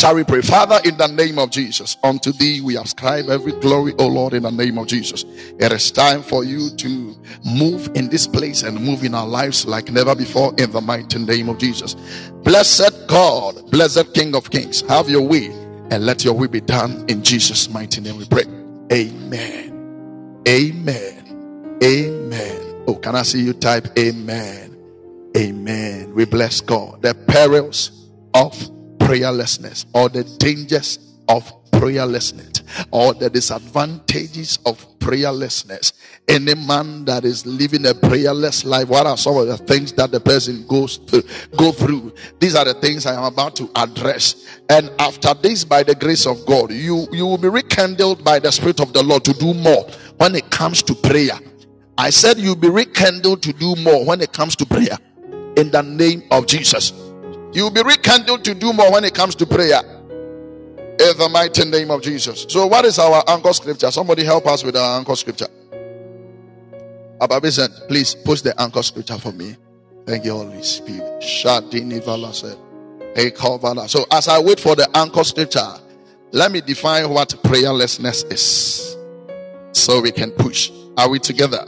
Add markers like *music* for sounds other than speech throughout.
Shall we pray? Father, in the name of Jesus, unto thee we ascribe every glory, O Lord, in the name of Jesus. It is time for you to move in this place and move in our lives like never before in the mighty name of Jesus. Blessed God, blessed King of Kings, have your way and let your will be done in Jesus' mighty name we pray. Amen. Amen. Amen. Oh, can I see you type amen? Amen. We bless God. The perils of prayerlessness or the dangers of prayerlessness or the disadvantages of prayerlessness. Any man that is living a prayerless life, what are some of the things that the person goes to go through? These are the things I am about to address. And after this, by the grace of God, you you will be rekindled by the Spirit of the Lord to do more when it comes to prayer. I said you'll be rekindled to do more when it comes to prayer. In the name of Jesus. You'll be rekindled to do more when it comes to prayer. In the mighty name of Jesus. So, what is our anchor scripture? Somebody help us with our anchor scripture. Ababizent, please post the anchor scripture for me. Thank you, Holy Spirit. Shadini Vala said. So, as I wait for the anchor scripture, let me define what prayerlessness is so we can push. Are we together?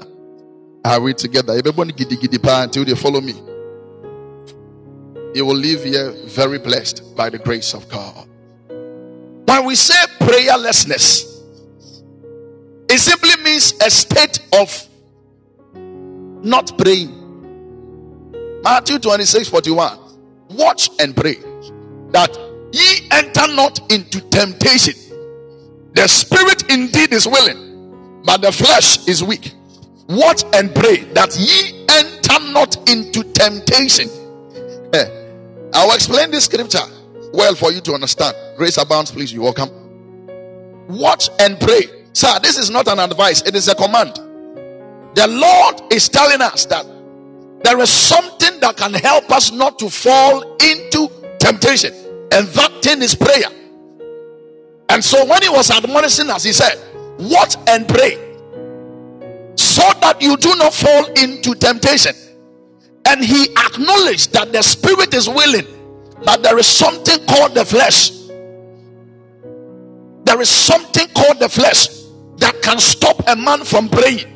Are we together? Everybody giddy giddy until they follow me. You will live here very blessed by the grace of God. When we say prayerlessness, it simply means a state of not praying. Matthew 26 41. Watch and pray that ye enter not into temptation. The spirit indeed is willing, but the flesh is weak. Watch and pray that ye enter not into temptation. Eh. *laughs* I will explain this scripture well for you to understand. Grace abounds, please. You welcome. Watch and pray. Sir, this is not an advice, it is a command. The Lord is telling us that there is something that can help us not to fall into temptation, and that thing is prayer. And so, when he was admonishing us, he said, Watch and pray so that you do not fall into temptation. And he acknowledged that the spirit is willing, but there is something called the flesh. There is something called the flesh that can stop a man from praying.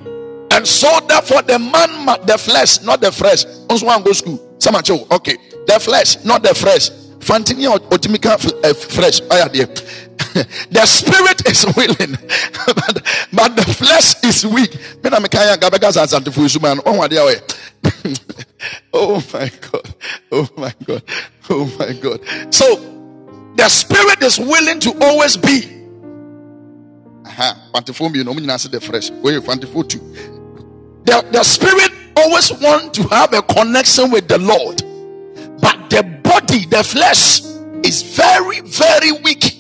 And so, therefore, the man, the flesh, not the fresh. Also, one go school. Some okay. The flesh, not the flesh. Fantini otimika eh, fresh. *laughs* the spirit is willing, *laughs* but, but the flesh is weak. *laughs* oh my God. Oh my God. Oh my God. So the spirit is willing to always be. Aha. the fresh. The, the spirit always want to have a connection with the Lord. But the body, the flesh, is very, very weak.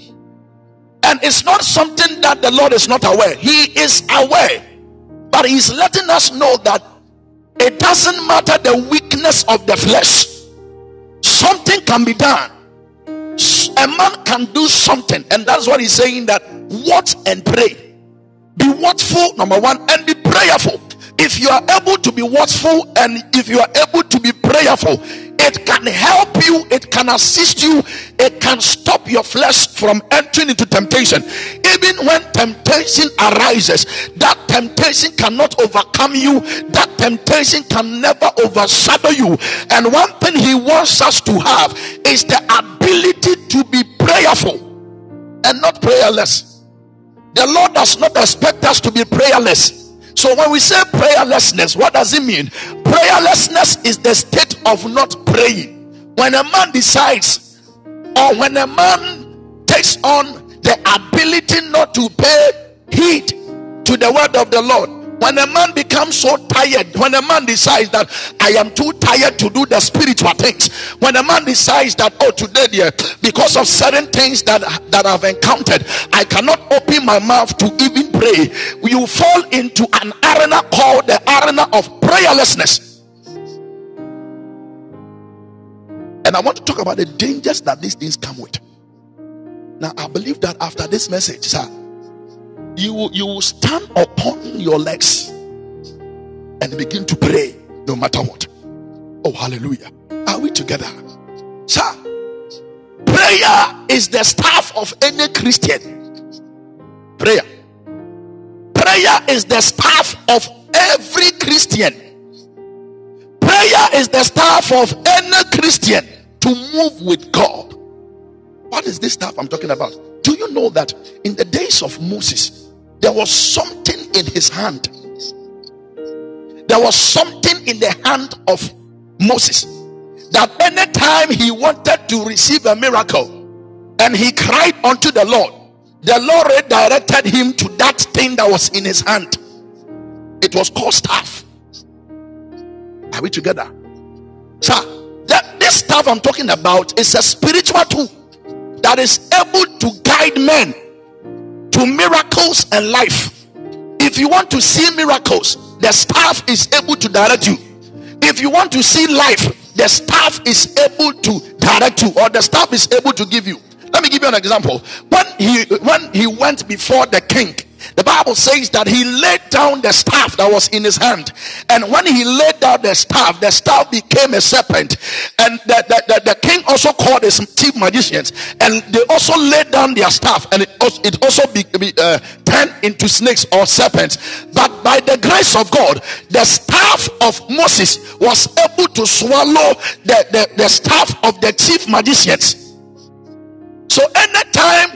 And it's not something that the Lord is not aware. He is aware. But He's letting us know that it doesn't matter the weakness of the flesh, something can be done. A man can do something, and that's what He's saying that watch and pray. Be watchful, number one, and be prayerful. If you are able to be watchful and if you are able to be prayerful, it can help you, it can assist you, it can stop your flesh from entering into temptation. Even when temptation arises, that temptation cannot overcome you, that temptation can never overshadow you. And one thing he wants us to have is the ability to be prayerful and not prayerless. The Lord does not expect us to be prayerless. So when we say prayerlessness, what does it mean? Prayerlessness is the state of not praying. When a man decides, or when a man takes on the ability not to pay heed to the word of the Lord, when a man becomes so tired, when a man decides that I am too tired to do the spiritual things, when a man decides that oh today dear, because of certain things that that I've encountered, I cannot open my mouth to even pray, you fall into an arena called the arena of prayerlessness. And I want to talk about the dangers that these things come with. Now, I believe that after this message, sir, you you will stand upon your legs and begin to pray no matter what. Oh, hallelujah. Are we together? Sir, prayer is the staff of any Christian. Prayer. Prayer is the staff of every Christian. Prayer is the staff of any Christian to move with God. What is this staff I'm talking about? Do you know that in the days of Moses, there was something in his hand? There was something in the hand of Moses that anytime he wanted to receive a miracle and he cried unto the Lord, the Lord redirected him to that thing that was in his hand. It was called staff. Are we together? Sir, that, this staff I'm talking about is a spiritual tool that is able to guide men to miracles and life. If you want to see miracles, the staff is able to direct you. If you want to see life, the staff is able to direct you, or the staff is able to give you. Let me give you an example. When he when he went before the king, the Bible says that he laid down the staff that was in his hand. And when he laid down the staff, the staff became a serpent. And the, the, the, the king also called his chief magicians. And they also laid down their staff. And it also, it also be, be, uh, turned into snakes or serpents. But by the grace of God, the staff of Moses was able to swallow the, the, the staff of the chief magicians. So anytime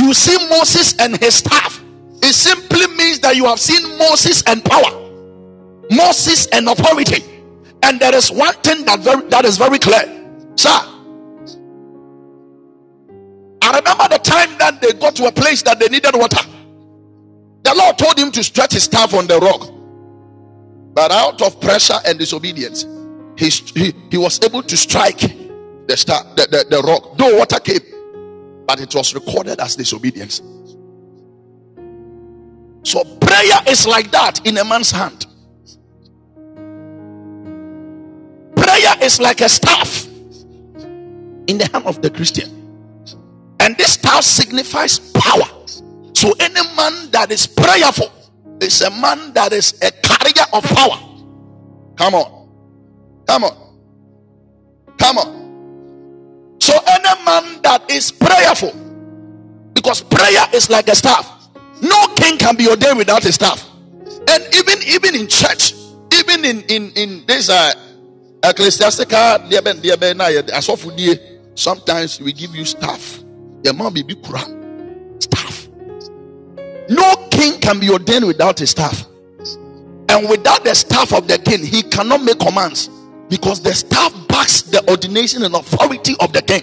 you see Moses and his staff, it simply means that you have seen Moses and power, Moses and authority. And there is one thing that very, that is very clear, sir. I remember the time that they got to a place that they needed water. The Lord told him to stretch his staff on the rock, but out of pressure and disobedience, he, he, he was able to strike the, star, the, the, the rock. Though water came, but it was recorded as disobedience. So prayer is like that in a man's hand. Prayer is like a staff in the hand of the Christian. And this staff signifies power. So any man that is prayerful is a man that is a carrier of power. Come on. Come on. Come on. So any man that is prayerful, because prayer is like a staff. No king can be ordained without a staff. And even even in church, even in in in this uh, ecclesiastical sometimes we give you staff. There might be staff. No king can be ordained without a staff. And without the staff of the king, he cannot make commands because the staff the ordination and authority of the king.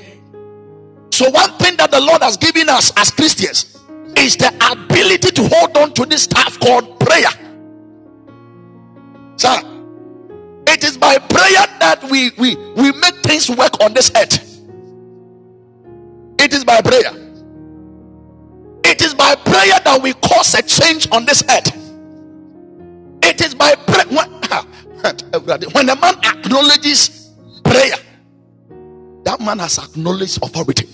So, one thing that the Lord has given us as Christians is the ability to hold on to this staff called prayer. Sir, it is by prayer that we, we, we make things work on this earth. It is by prayer. It is by prayer that we cause a change on this earth. It is by prayer. When *laughs* a man acknowledges prayer, that man has acknowledged authority.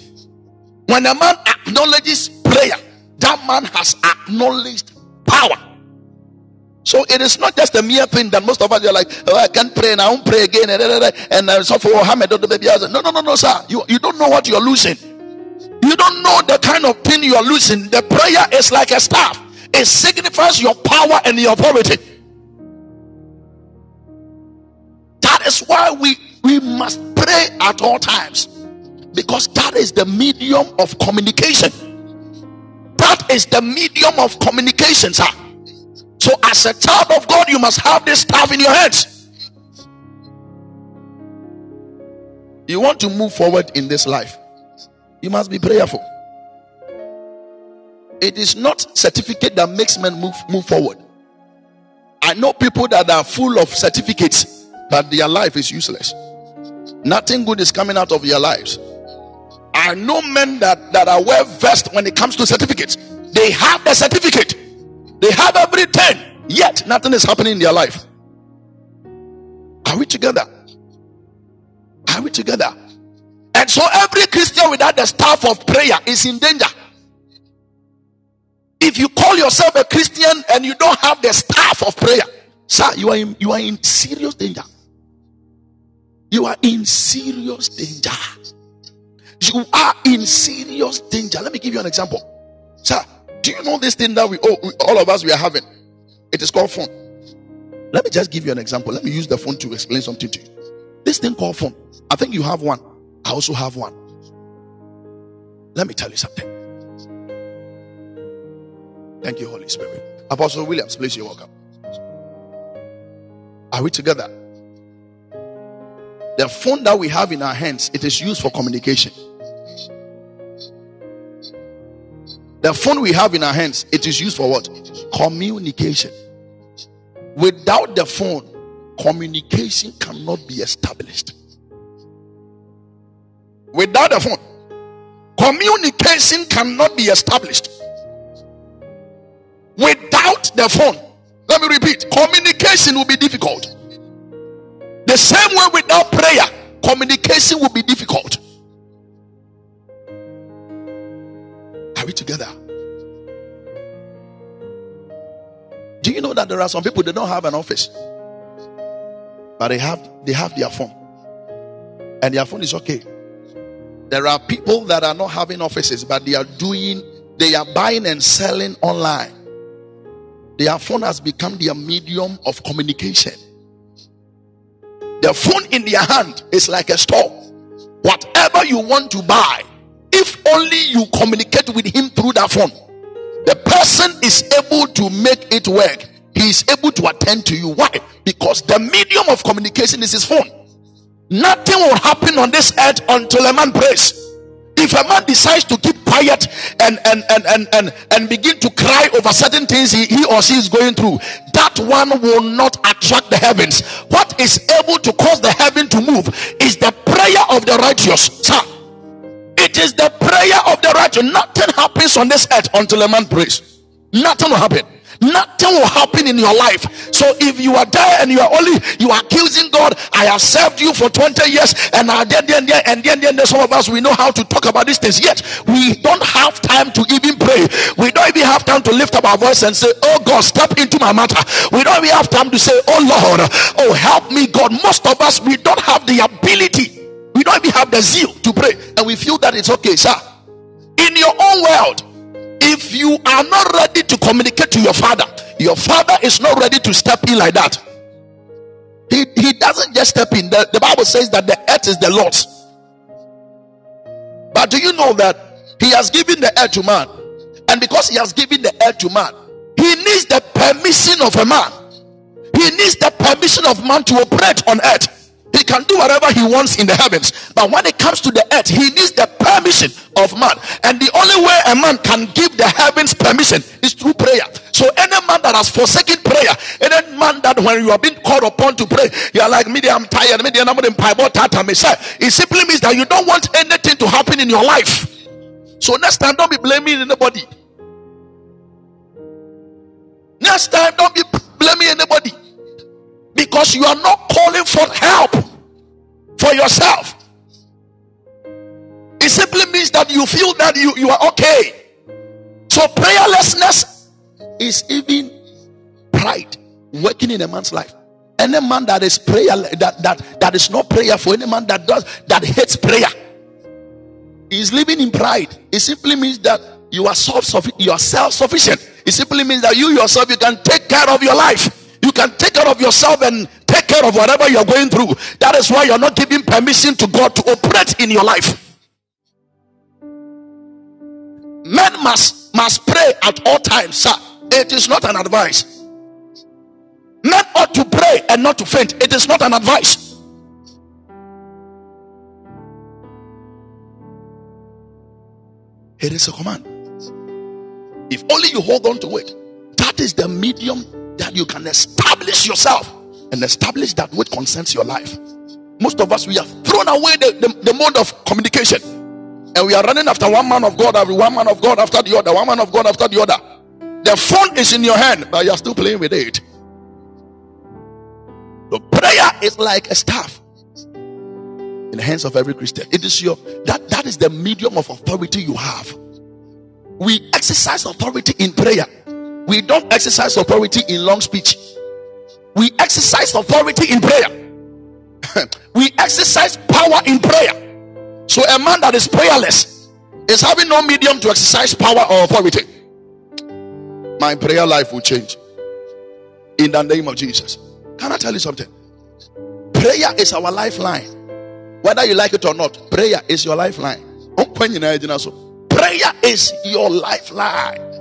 When a man acknowledges prayer, that man has acknowledged power. So it is not just a mere thing that most of us are like, oh, I can't pray and I won't pray again. And, uh, so for Muhammad, no, no, no, no, sir. You, you don't know what you're losing. You don't know the kind of thing you are losing. The prayer is like a staff, it signifies your power and your authority. That is why we, we must pray at all times because that is the medium of communication. That is the medium of communication, sir. So, as a child of God, you must have this staff in your hands. You want to move forward in this life, you must be prayerful. It is not certificate that makes men move move forward. I know people that are full of certificates but their life is useless. Nothing good is coming out of your lives. I know men that, that are well versed when it comes to certificates. They have the certificate, they have everything, yet nothing is happening in their life. Are we together? Are we together? And so every Christian without the staff of prayer is in danger. If you call yourself a Christian and you don't have the staff of prayer, sir, you are in, you are in serious danger you are in serious danger. you are in serious danger. Let me give you an example. Sir, do you know this thing that we oh, all of us we are having? It is called phone. Let me just give you an example. Let me use the phone to explain something to you. This thing called phone. I think you have one. I also have one. Let me tell you something. Thank you, Holy Spirit. Apostle Williams, please, you're welcome. Are we together? The phone that we have in our hands, it is used for communication. The phone we have in our hands, it is used for what? Communication. Without the phone, communication cannot be established. Without the phone, communication cannot be established. Without the phone, let me repeat, communication will be difficult. The same way without prayer, communication will be difficult. Are we together? Do you know that there are some people they don't have an office, but they have they have their phone, and their phone is okay. There are people that are not having offices, but they are doing they are buying and selling online. Their phone has become their medium of communication. The phone in their hand is like a store. Whatever you want to buy, if only you communicate with him through that phone, the person is able to make it work. He is able to attend to you. Why? Because the medium of communication is his phone. Nothing will happen on this earth until a man prays. If a man decides to keep quiet and and and and and, and begin to cry over certain things he, he or she is going through, that one will not attract the heavens. What is able to cause the heaven to move is the prayer of the righteous. Sir, it is the prayer of the righteous. Nothing happens on this earth until a man prays. Nothing will happen. Nothing will happen in your life. So if you are there and you are only you are accusing God, I have served you for 20 years, and I then then then and then then some of us we know how to talk about these things. Yet we don't have time to even pray. We don't even have time to lift up our voice and say, Oh God, step into my matter. We don't even have time to say, Oh Lord, oh help me, God. Most of us we don't have the ability we don't even have the zeal to pray, and we feel that it's okay, sir. In your own world, if you are not ready to communicate to your father, your father is not ready to step in like that. He, he doesn't just step in. The, the Bible says that the earth is the Lord's. But do you know that he has given the earth to man? And because he has given the earth to man, he needs the permission of a man. He needs the permission of man to operate on earth. He can do whatever he wants in the heavens. But when it comes to the earth, he needs the permission of man. And the only way a man can give the heavens permission is through prayer. So any man that has forsaken prayer, any man that when you are being called upon to pray, you are like, me, I'm tired, me, I'm not in It simply means that you don't want anything to happen in your life. So next time, don't be blaming anybody. Next time, don't be blaming anybody because you are not calling for help for yourself. It simply means that you feel that you, you are okay. So prayerlessness is even pride working in a man's life. Any man that is prayer that that that is not prayer for any man that does that hates prayer is living in pride. It simply means that you are self you are self sufficient. It simply means that you yourself you can take care of your life. You can take care of yourself and take care of whatever you're going through. That is why you're not giving permission to God to operate in your life. Men must must pray at all times, sir. It is not an advice. Men ought to pray and not to faint. It is not an advice. It is a command. If only you hold on to it, that is the medium that you can establish yourself and establish that which concerns your life. Most of us, we have thrown away the, the, the mode of communication and we are running after one man of God, every one man of God after the other, one man of God after the other. The phone is in your hand, but you're still playing with it. The prayer is like a staff in the hands of every Christian. It is your that that is the medium of authority you have. We exercise authority in prayer. We don't exercise authority in long speech. We exercise authority in prayer. *laughs* we exercise power in prayer. So a man that is prayerless is having no medium to exercise power or authority. My prayer life will change in the name of Jesus. Can I tell you something? Prayer is our lifeline. Whether you like it or not, prayer is your lifeline. Prayer is your lifeline.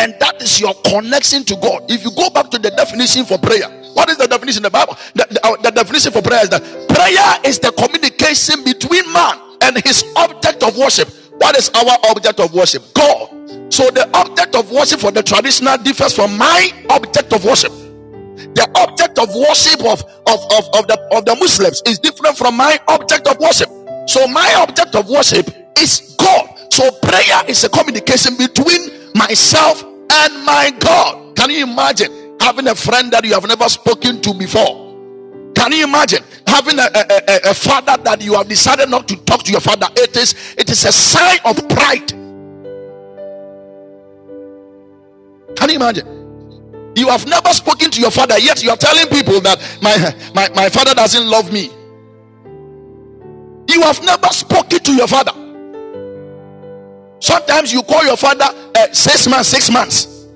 And that is your connection to God. If you go back to the definition for prayer, what is the definition in the Bible? The, the, uh, the definition for prayer is that prayer is the communication between man and his object of worship. What is our object of worship? God. So the object of worship for the traditional differs from my object of worship. The object of worship of, of, of, of, the, of the Muslims is different from my object of worship. So my object of worship is God. So prayer is a communication between myself and my God. Can you imagine having a friend that you have never spoken to before? Can you imagine having a, a, a, father that you have decided not to talk to your father? It is it is a sign of pride. Can you imagine? You have never spoken to your father, yet you are telling people that my, my, my father doesn't love me. You have never spoken to your father. Sometimes you call your father uh, six months, six months,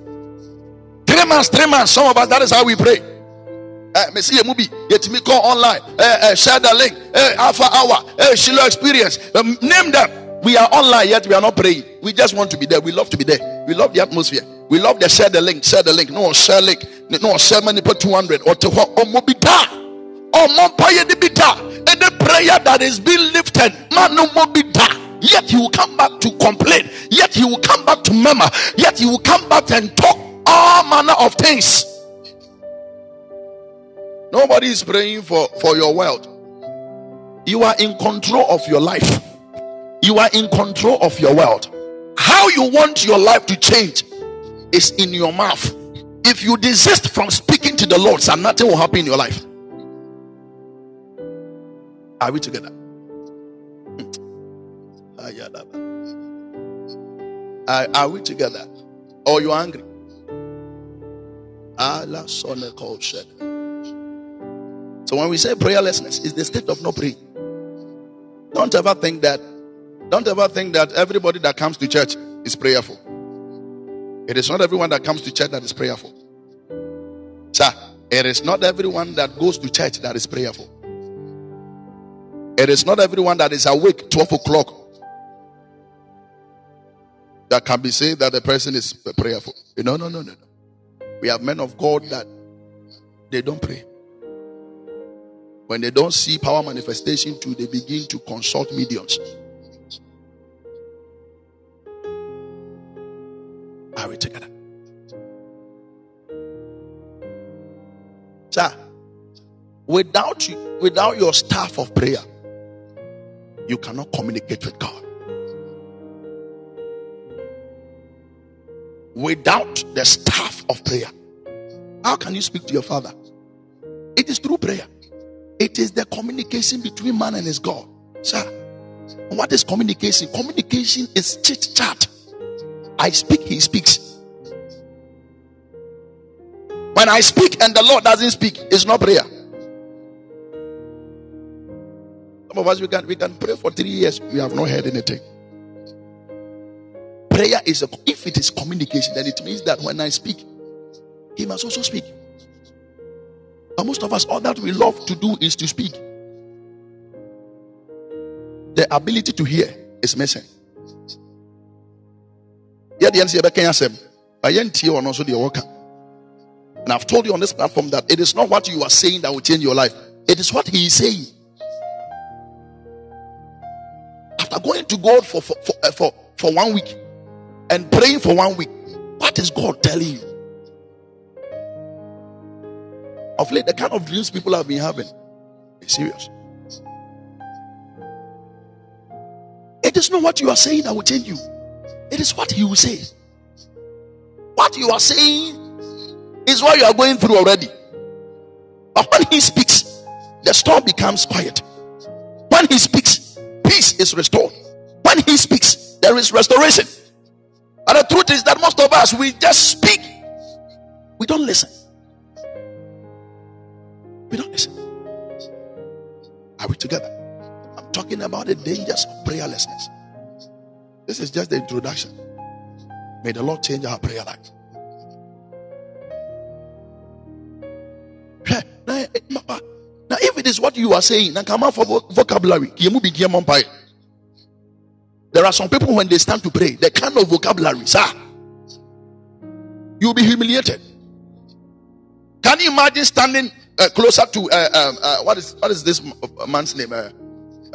three months, three months. Some of us, that is how we pray. Me see a movie, get me call online, uh, share the link, Alpha Hour, uh, Shiloh Experience, um, name them. We are online yet we are not praying. We just want to be there. We love to be there. We love the atmosphere. We love the share the link, share the link. No share link, no share money per 200 or to what or mobita or mompire the bita. And the prayer that is being lifted, man no mobita. Yet he will come back to complain. Yet he will come back to murmur. Yet he will come back and talk all manner of things. Nobody is praying for, for your wealth. You are in control of your life. You are in control of your world. How you want your life to change is in your mouth. If you desist from speaking to the Lord, so nothing will happen in your life. Are we together? Are, are we together? Or you're angry? So when we say prayerlessness, is the state of no praying. Don't ever think that don't ever think that everybody that comes to church is prayerful. It is not everyone that comes to church that is prayerful. Sir, it is not everyone that goes to church that is prayerful. It is not everyone that is awake 12 o'clock that can be said that the person is prayerful. No, no, no, no, no. We have men of God that they don't pray. When they don't see power manifestation too, they begin to consult mediums. Are we together? Sir, without you, without your staff of prayer, you cannot communicate with God. Without the staff of prayer, how can you speak to your father? It is through prayer. It is the communication between man and his God. Sir, what is communication? Communication is chit chat. I speak, he speaks. When I speak and the Lord doesn't speak, it's not prayer. Some of us we can we can pray for three years, we have not heard anything. Prayer is a, if it is communication, then it means that when I speak, he must also speak. But most of us, all that we love to do is to speak. The ability to hear is missing. Yɛdeɛ the yɛntie ɔno nso deɛ wɔka and i've told you on this platform that it is not what you are saying that will change your life. It is what he is saying. After going to god for for, for, uh, for, for one week and praying for one week what is god telling you of late the kind of dreams people have been having is serious it is not what you are saying that will change you it is what he will say. What you are saying is what you are going through already. But when he speaks, the storm becomes quiet. When he speaks, peace is restored. When he speaks, there is restoration. Is that most of us, we just speak, we don't listen. We don't listen. Are we together? I'm talking about the dangers of prayerlessness. This is just the introduction. May the Lord change our prayer life. Eh, now, if it is what you are saying, then come out for vocabulary. There are some people when they stand to pray, the kind of vocabulary, sir, you'll be humiliated. Can you imagine standing uh, closer to uh, um, uh, what is what is this man's name? Uh,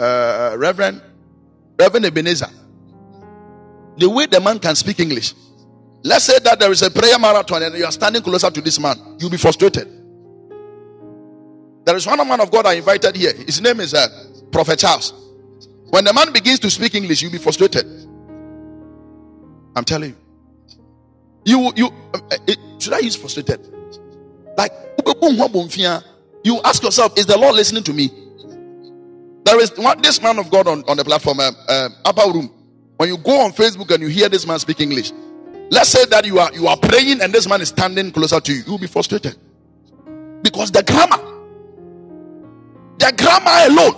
uh, Reverend Reverend Ebenezer. The way the man can speak English. Let's say that there is a prayer marathon and you are standing closer to this man, you'll be frustrated. There is one man of God I invited here. His name is uh, Prophet Charles. When the man begins to speak English, you'll be frustrated. I'm telling you. You, you, uh, should I use frustrated? Like, you ask yourself, is the Lord listening to me? There is one, this man of God on, on the platform, uh, uh, upper room. When you go on Facebook and you hear this man speak English, let's say that you are you are praying and this man is standing closer to you, you'll be frustrated because the grammar, the grammar alone,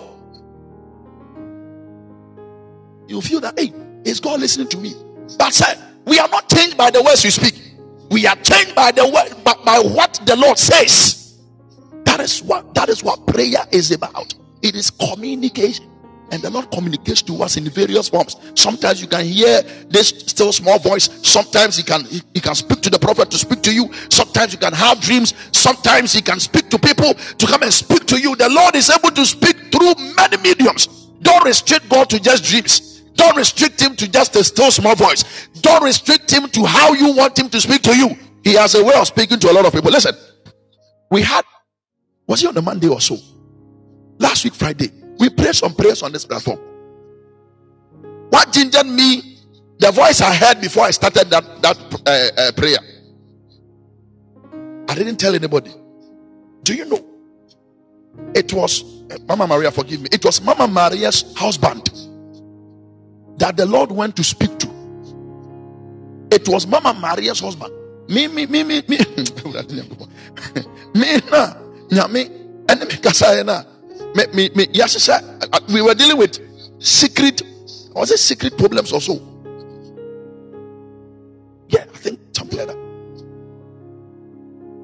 you feel that hey, is God listening to me? But said, we are not changed by the words you speak. We are changed by the word, by, by what the Lord says. That is what that is what prayer is about. It is communication. And the Lord communicates to us in various forms. Sometimes you can hear this still small voice. Sometimes he can he, he, can speak to the prophet to speak to you. Sometimes you can have dreams. Sometimes he can speak to people to come and speak to you. The Lord is able to speak through many mediums. Don't restrict God to just dreams. Don't restrict him to just a still small voice. Don't restrict him to how you want him to speak to you. He has a way of speaking to a lot of people. Listen, we had was it on the Monday or so? Last week, Friday, we prayed some prayers on this platform. What gingered me, the voice I heard before I started that, that uh, uh, prayer, I didn't tell anybody. Do you know? It was, Mama Maria, forgive me, it was Mama Maria's husband that the Lord went to speak. It was Mama Maria's husband. Me, me, me, me, me. *laughs* *laughs* me, na, me, and me, na me, me, me, yes, sir. Uh, we were dealing with secret, was it secret problems also? Yeah, I think something like that.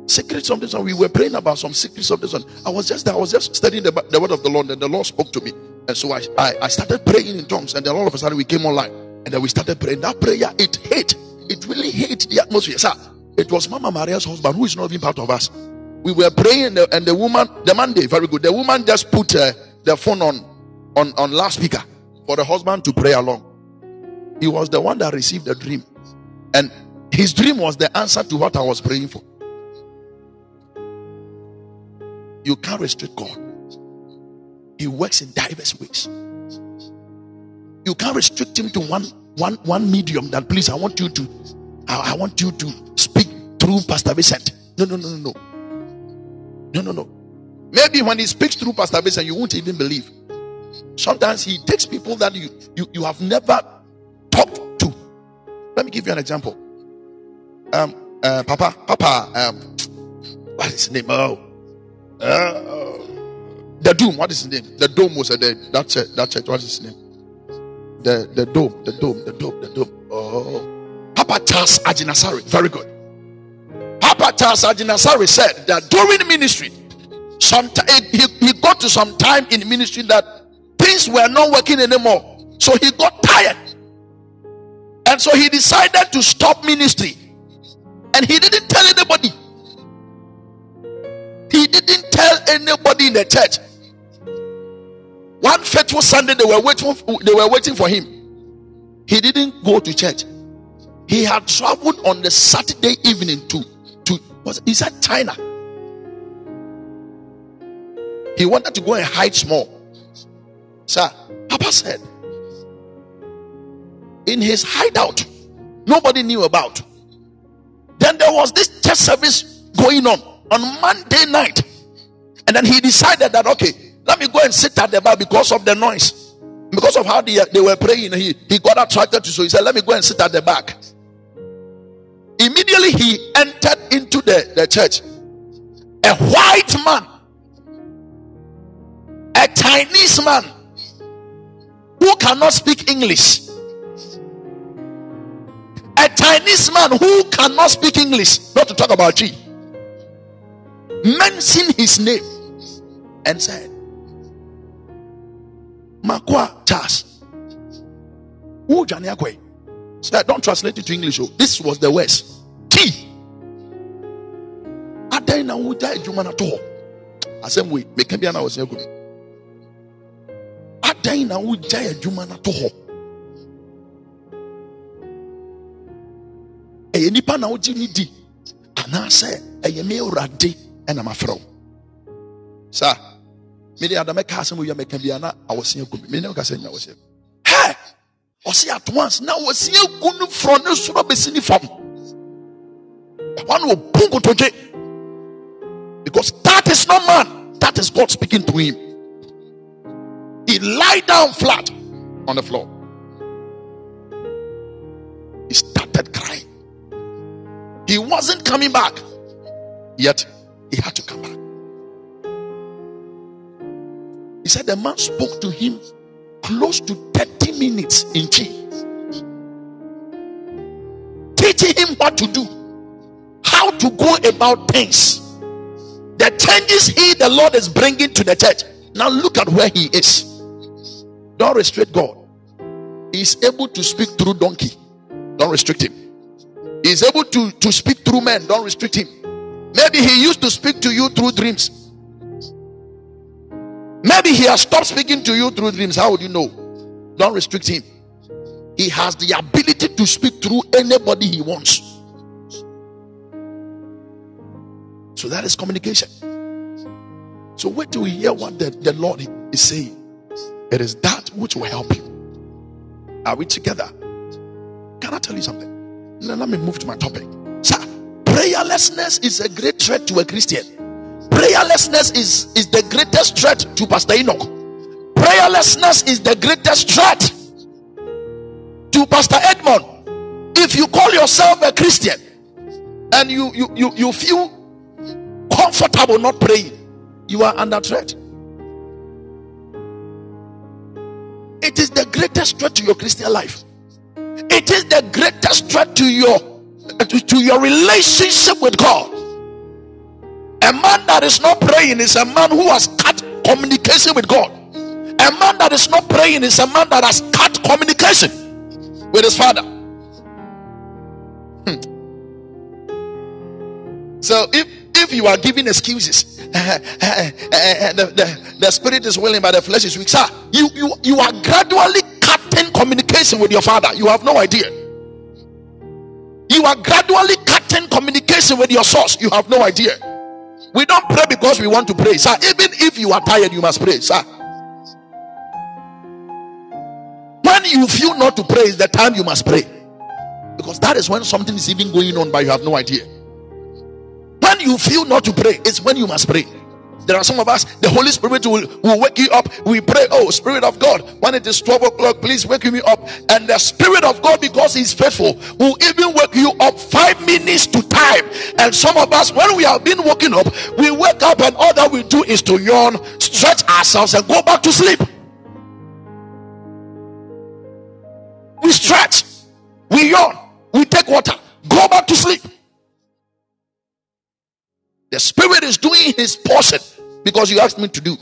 Secret something, so we were praying about some secrets of this one. I was just I was just studying the, the word of the Lord, and the Lord spoke to me. And so I, I, I started praying in tongues, and then all of a sudden we came online, and then we started praying. That prayer, it hit, it really hit the atmosphere. Sir, it was Mama Maria's husband who is not even part of us. We were praying and the, woman the man, monday very good. The woman just put uh, the phone on on on loudspeaker for the husband to pray along. He was the one that received the dream. And his dream was the answer to what i was praying for. You can't restrict god. He works in diverse ways. You can't restrict him to one one one medium that please i want you to I, I want you to speak through pastor vincent no no no no no no, no, no. Maybe when he speaks through Pastor Vincent, you won't even believe. Sometimes he takes people that you, you, you have never talked to. Let me give you an example. Um, uh, Papa, Papa, um, what is his name? Oh, uh, the Dome. What is his name? The Dome was a the, that church. That church. What is his name? The the Dome. The Dome. The Dome. The Dome. Oh, Charles Agyin Asare. Very good. Charles Agyin Asare said that during ministry, sometime he, he got to some time in ministry that things were not working anymore. So he got tired. And so he decided to stop ministry. And he didn't tell anybody. He didn't tell anybody in the church. One fateful Sunday, they were waiting. They were waiting for him. He didn't go to church. He had traveled on the Saturday evening to was he China. He wanted to go and hide small. Sir, Papa said, in his hideout, nobody knew about. Then there was this church service going on on Monday night. And then he decided that, okay, let me go and sit at the back because of the noise. Because of how they, they were praying, he, he got attracted to so he said, Let me go and sit at the back. Immediately he entered into the, the church. A white man, a Chinese man, who cannot speak English. A Chinese man who cannot speak English, not to talk about G, mentioned his name and said, Makwa Charles. Said, don't translate it to English. Oh. This was the worst. T. Adan na gya adwuma na to hɔ. Asɛm wei, meka bia na wɔ sɛ agu me. Adan na wo gya na to hɔ. Nipa na wogye ne di anaasɛ ɛyɛ me awurade ɛna mafrɛ wo. Mede adamɛka asɛm wei a meka bia na awɔse agu me. Mene ka sɛ nya wɔse. Hɛ! ɔsi at once na wɔsi egu no frɔ ne soro besi ne fam ɛhɔ no obu nkotodwe because that is not man that is God speaking to him he lie down flat on the floor he started crying he wasn't coming back yet he had to come back he said the man spoke to him close to 30 minutes in Chi. Teaching him what to do, how to go about things, the changes he, the Lord, is bringing to the church. Now look at where he is. Don't restrict God. He's able to speak through donkey. Don't restrict him. He's able to, to speak through men. Don't restrict him. Maybe he used to speak to you through dreams. Maybe he has stopped speaking to you through dreams. How would you know? Don't restrict him. He has the ability to speak through anybody he wants. So that is communication. So wait till we hear what the, the Lord is saying. It is that which will help you. Are we together? Can I tell you something? Now let me move to my topic. Sir, prayerlessness is a great threat to a Christian. Prayerlessness is, is the greatest threat to Pastor Enoch. Prayerlessness is the greatest threat to Pastor Edmond. If you call yourself a Christian and you, you, you, you feel comfortable not praying, you are under threat. It is the greatest threat to your Christian life. It is the greatest threat to your to, to your relationship with God. A man that is not praying is a man who has cut communication with God. A man that is not praying is a man that has cut communication with his father. Hmm. So if if you are giving excuses, *laughs* eh, eh, eh, the, the, the spirit is willing, but the flesh is weak. Sir, you, you, you are gradually cutting communication with your father. You have no idea. You are gradually cutting communication with your source. You have no idea. We don't pray because we want to pray, sir. Even if you are tired, you must pray, sir. When you feel not to pray, is the time you must pray. Because that is when something is even going on, but you have no idea. When you feel not to pray, it's when you must pray. There are some of us, the Holy Spirit will, will wake you up. We pray, Oh, Spirit of God, when it is 12 o'clock, please wake me up. And the Spirit of God, because He's faithful, will even wake you up five minutes to time. And some of us, when we have been woken up, we wake up and all that we do is to yawn, stretch ourselves, and go back to sleep. We stretch, we yawn, we take water, go back to sleep. The Spirit is doing His portion because you asked me to do.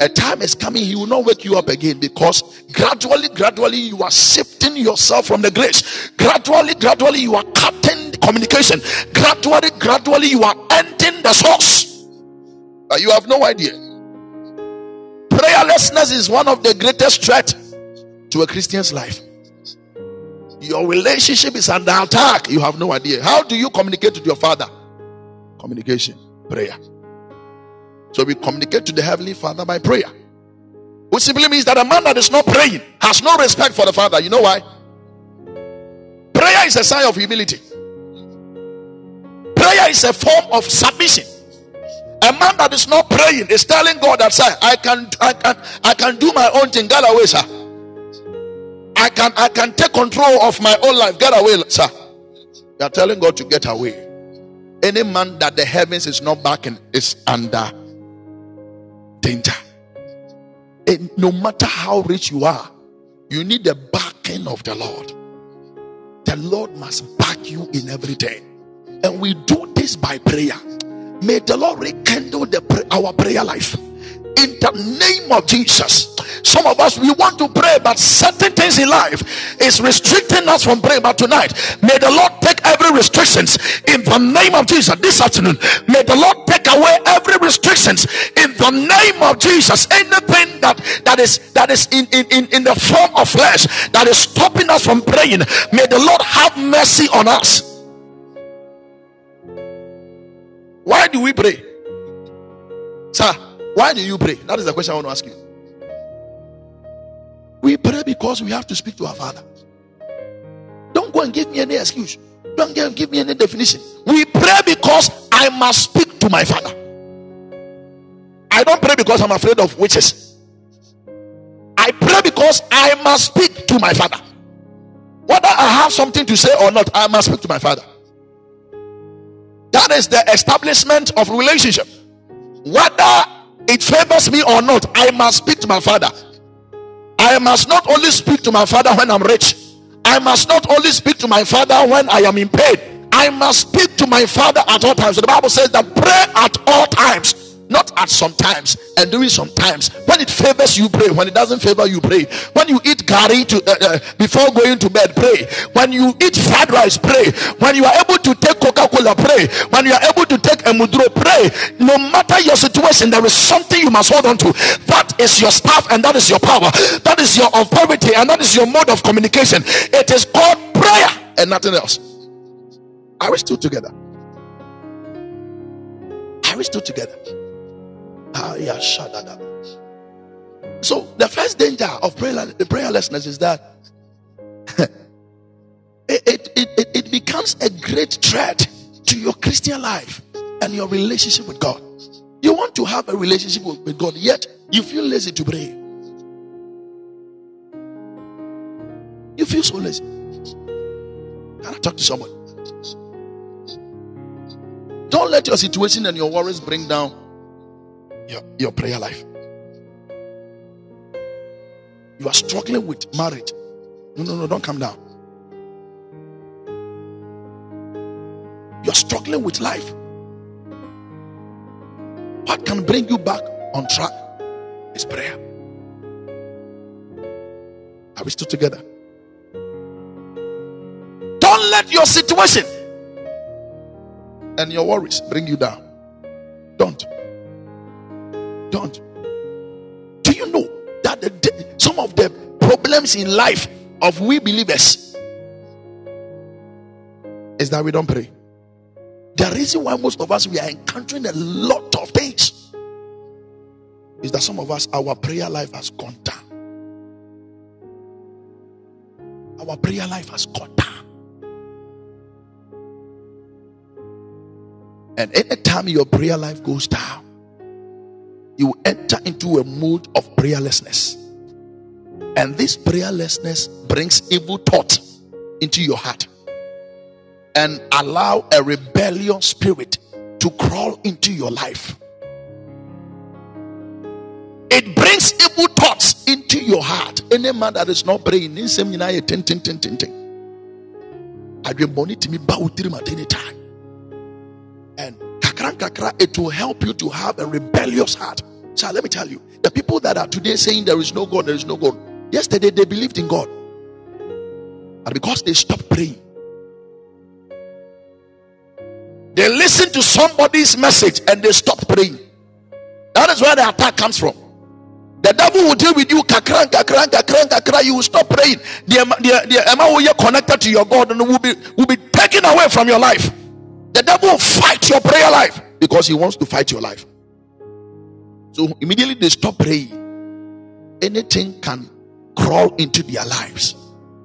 A time is coming, He will not wake you up again because gradually, gradually, you are shifting yourself from the grace. Gradually, gradually, you are cutting communication. Gradually, gradually, you are ending the source. But you have no idea. Prayerlessness is one of the greatest threats to a Christian's life. Your relationship is under attack. You have no idea. How do you communicate with your father? Communication, prayer. So we communicate to the Heavenly Father by prayer. Which simply means that a man that is not praying has no respect for the Father. You know why? Prayer is a sign of humility. Prayer is a form of submission. A man that is not praying is telling God that sir, I can I can I can do my own thing. Get away, sir. I can I can take control of my own life. Get away, sir. You are telling God to get away. Any man that the heavens is not backing is under danger. And no matter how rich you are, You need the backing of the Lord. The Lord must back you in everything. And we do this by prayer. May the Lord rekindle the, our prayer life in the name of Jesus. Some of us we want to pray, but certain things in life is restricting us from praying. But tonight, may the Lord take every restrictions in the name of Jesus. This afternoon, may the Lord take away every restrictions in the name of Jesus. Anything that that is that is in in, in, in the form of flesh that is stopping us from praying, may the Lord have mercy on us. Why do we pray? Sir, why do you pray? That is the question I want to ask you. We pray because we have to speak to our Father. Don't go and give me any excuse. Don't go and give me any definition. We pray because I must speak to my Father. I don't pray because I'm afraid of witches. I pray because I must speak to my Father. Whether I have something to say or not, I must speak to my Father. That is the establishment of relationship. Whether it favors me or not, I must speak to my father. I must not only speak to my father when I'm rich. I must not only speak to my father when I am in pain. I must speak to my father at all times. The Bible says that pray at all times not at sometimes and doing sometimes. When it favors you, pray. When it doesn't favor you, pray. When you eat curry to uh, uh, before going to bed, pray. When you eat fried rice, pray. When you are able to take Coca-Cola, pray. When you are able to take a mudro, pray. No matter your situation, there is something you must hold on to. That is your staff and that is your power. That is your authority and that is your mode of communication. It is called prayer and nothing else. Are we still together? Are we still together? So the first danger of prayerlessness is that *laughs* it, it, it, it becomes a great threat to your Christian life and your relationship with God. You want to have a relationship with God, yet you feel lazy to pray. You feel so lazy. Can I talk to someone? Don't let your situation and your worries bring down your, your prayer life. You are struggling with marriage. No, no, no, don't come down. You're struggling with life. What can bring you back on track is prayer. Are we still together? Don't let your situation and your worries bring you down. Don't. Don't. Do you know that the, some of the problems in life of we believers is that we don't pray? The reason why most of us we are encountering a lot of things is that some of us our prayer life has gone down. Our prayer life has gone down. And anytime your prayer life goes down, you enter into a mood of prayerlessness. And this prayerlessness brings evil thought into your heart and allow a rebellious spirit to crawl into your life. It brings evil thoughts into your heart. Any man that is not praying. I money to me about any time. Kakra, it will help you to have a rebellious heart. So let me tell you, the people that are today saying there is no God, there is no God. Yesterday they believed in God. And because they stopped praying, they listened to somebody's message and they stopped praying. That is where the attack comes from. The devil will deal with you, kakran, kakran, kakran, kakran. You will stop praying. The, the, the amount you connected to your God and will be will be taken away from your life. The devil will fight your prayer life because he wants to fight your life. So immediately they stop praying. Anything can crawl into their lives,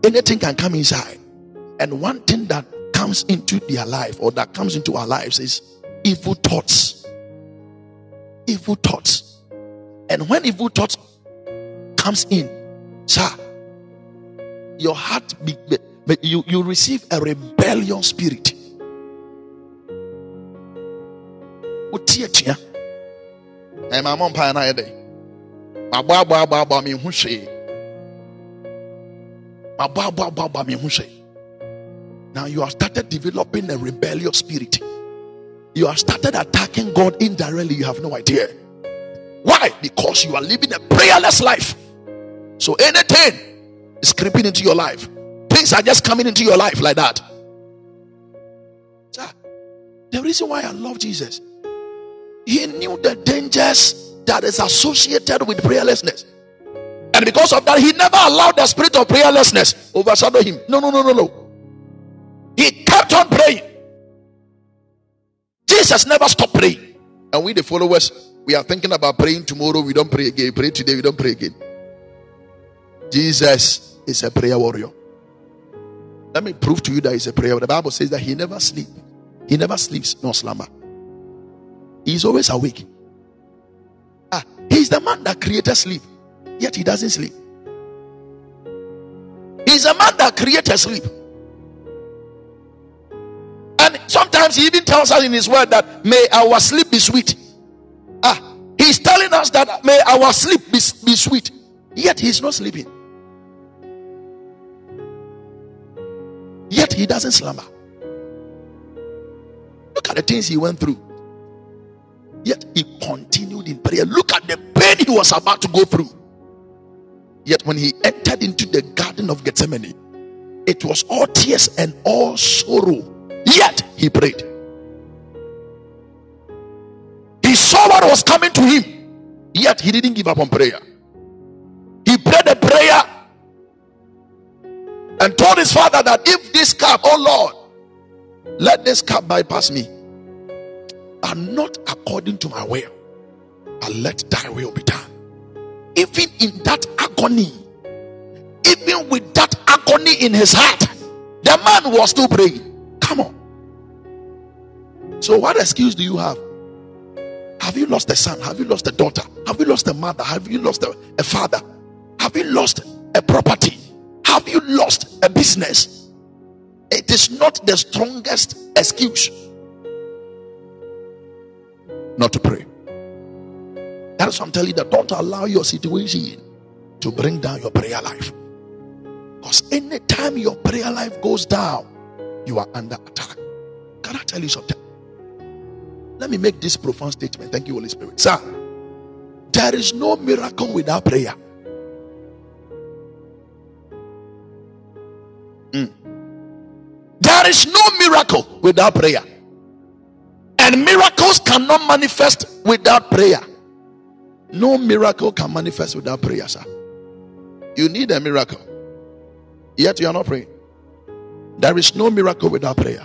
anything can come inside. And one thing that comes into their life or that comes into our lives is evil thoughts. Evil thoughts. And when evil thoughts comes in, sir, your heart be, be, you, you receive a rebellion spirit wotie atua ɛma mɔ mpae no ayɛ dɛn maboaboaboaboa menhu hwee Now you have started developing a rebellious spirit. You have started attacking God indirectly. You have no idea. Why? Because you are living a prayerless life. So anything is creeping into your life. Things are just coming into your life like that. The reason why I love Jesus, he knew the dangers that is associated with prayerlessness. And because of that, he never allowed the spirit of prayerlessness overshadow him. No, no, no, no, no. He kept on praying. Jesus never stopped praying. And we, the followers, we are thinking about praying tomorrow. We don't pray again. Pray today. We don't pray again. Jesus is a prayer warrior. Let me prove to you that he's a prayer. The Bible says that he never sleeps. He never sleeps nor slumber. He's always awake. Ah, he's the man that created sleep, yet he doesn't sleep. He's a man that created sleep. And sometimes he even tells us in his word that may our sleep be sweet. Ah, he's telling us that may our sleep be, be sweet, yet he's not sleeping. Yet he doesn't slumber. Look at the things he went through. Yet he continued in prayer. Look at the pain he was about to go through. Yet when he entered into the garden of Gethsemane, it was all tears and all sorrow. Yet he prayed. He saw what was coming to him, yet he didn't give up on prayer. He prayed a prayer and told his father that if this cup, oh Lord, let this cup bypass me, and not according to my will, but let thy will be done. Even in that agony, even with that agony in his heart, the man was still praying. Come on. So, what excuse do you have? Have you lost a son? Have you lost a daughter? Have you lost a mother? Have you lost a, a father? Have you lost a property? Have you lost a business? It is not the strongest excuse not to pray. That's what I'm telling you that don't allow your situation to bring down your prayer life. Because anytime your prayer life goes down, you are under attack. Can I tell you something? Let me make this profound statement. Thank you, Holy Spirit. Sir, there is no miracle without prayer. Mm. There is no miracle without prayer. And miracles cannot manifest without prayer. No miracle can manifest without prayer, sir. You need a miracle. Yet you are not praying. There is no miracle without prayer.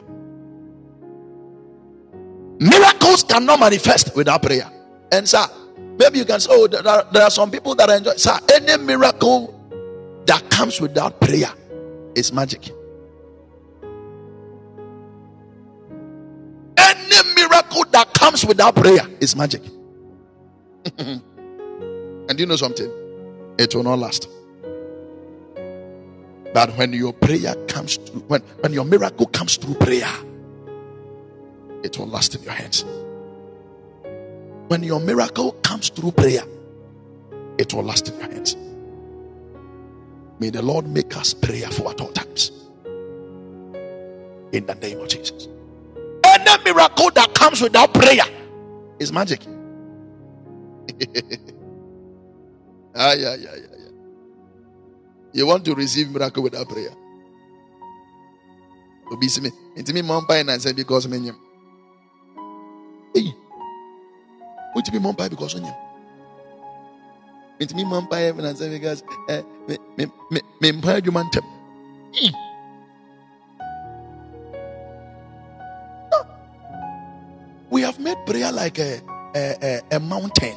Miracles cannot manifest without prayer. And sir, maybe you can say, oh, there are, there are some people that enjoy. Sir, any miracle that comes without prayer is magic. Any miracle that comes without prayer is magic. *laughs* and you know something? It will not last. But when your prayer comes through, when, when your miracle comes through prayer, it will last in your hands. When your miracle comes through prayer, it will last in your hands. May the Lord make us prayerful at all times. In the name of Jesus. Any miracle that comes without prayer is magic. *laughs* ah, yeah, yeah, yeah, yeah. You want to receive miracle without prayer? Obisi me. Intimi mumpai and say because me nyem. Hey. What be mumpai because nyem? Intimi mumpai and say because eh me me me me mpa adwuma ntem. We have made prayer like a, a, a, a mountain.